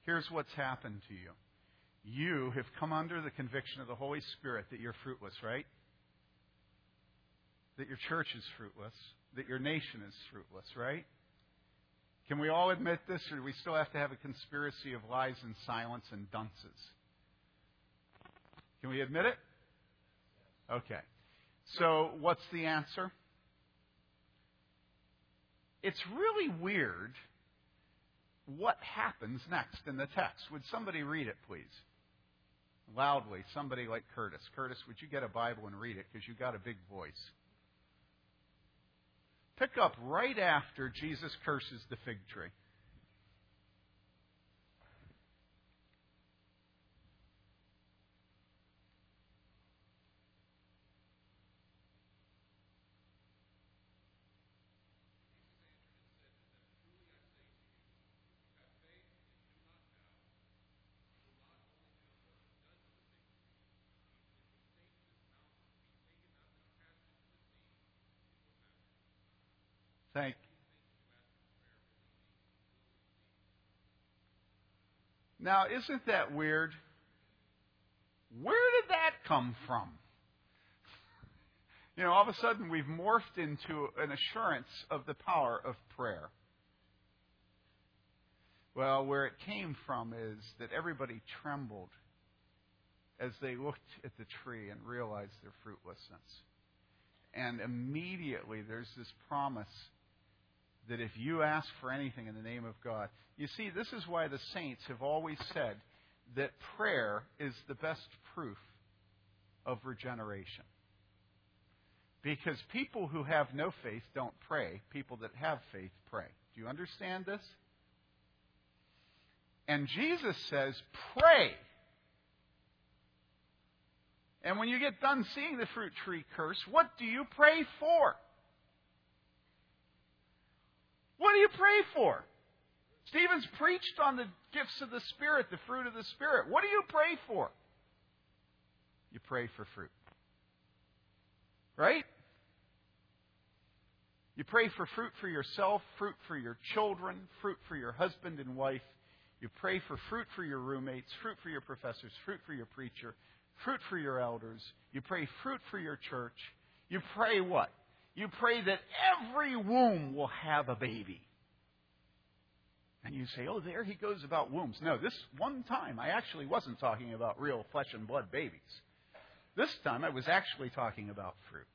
here's what's happened to you. You have come under the conviction of the Holy Spirit that you're fruitless, right? That your church is fruitless, that your nation is fruitless, right? Can we all admit this, or do we still have to have a conspiracy of lies and silence and dunces? Can we admit it? Okay. So, what's the answer? It's really weird what happens next in the text. Would somebody read it, please? Loudly, somebody like Curtis. Curtis, would you get a Bible and read it because you got a big voice? Pick up right after Jesus curses the fig tree. Thank you. Now, isn't that weird? Where did that come from? You know, all of a sudden we've morphed into an assurance of the power of prayer. Well, where it came from is that everybody trembled as they looked at the tree and realized their fruitlessness. And immediately there's this promise that if you ask for anything in the name of God, you see, this is why the saints have always said that prayer is the best proof of regeneration. Because people who have no faith don't pray, people that have faith pray. Do you understand this? And Jesus says, pray. And when you get done seeing the fruit tree curse, what do you pray for? What do you pray for? Stephen's preached on the gifts of the Spirit, the fruit of the Spirit. What do you pray for? You pray for fruit. Right? You pray for fruit for yourself, fruit for your children, fruit for your husband and wife. You pray for fruit for your roommates, fruit for your professors, fruit for your preacher, fruit for your elders. You pray fruit for your church. You pray what? You pray that every womb will have a baby. And you say, oh, there he goes about wombs. No, this one time I actually wasn't talking about real flesh and blood babies. This time I was actually talking about fruit.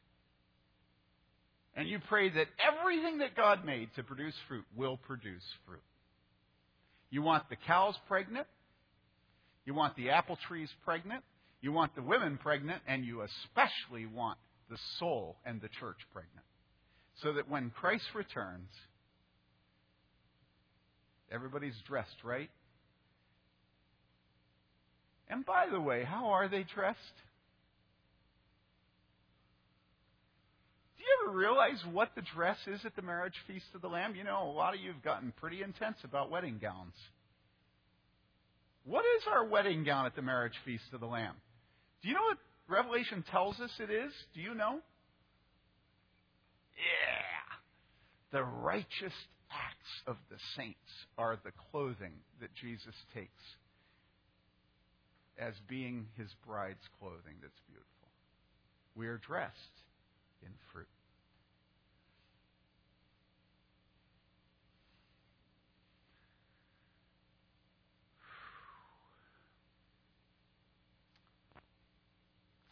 And you pray that everything that God made to produce fruit will produce fruit. You want the cows pregnant. You want the apple trees pregnant. You want the women pregnant. And you especially want the soul and the church pregnant. So that when Christ returns, everybody's dressed right. And by the way, how are they dressed? Do you ever realize what the dress is at the marriage feast of the Lamb? You know, a lot of you have gotten pretty intense about wedding gowns. What is our wedding gown at the marriage feast of the Lamb? Do you know what Revelation tells us it is? Do you know? Yeah. The righteous acts of the saints are the clothing that Jesus takes as being his bride's clothing that's beautiful. We are dressed in fruit.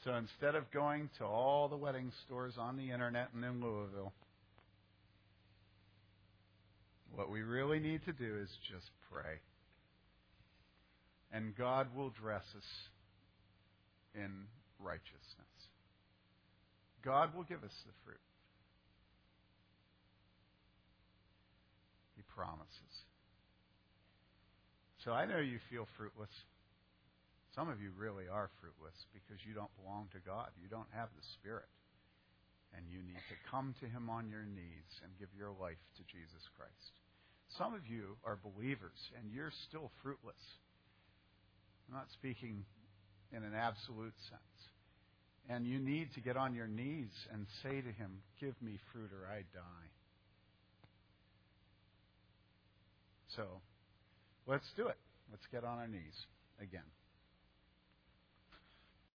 So instead of going to all the wedding stores on the internet and in Louisville, What we really need to do is just pray. And God will dress us in righteousness. God will give us the fruit. He promises. So I know you feel fruitless. Some of you really are fruitless because you don't belong to God. You don't have the Spirit. And you need to come to Him on your knees and give your life to Jesus Christ. Some of you are believers and you're still fruitless. I'm not speaking in an absolute sense. And you need to get on your knees and say to Him, Give me fruit or I die. So let's do it. Let's get on our knees again.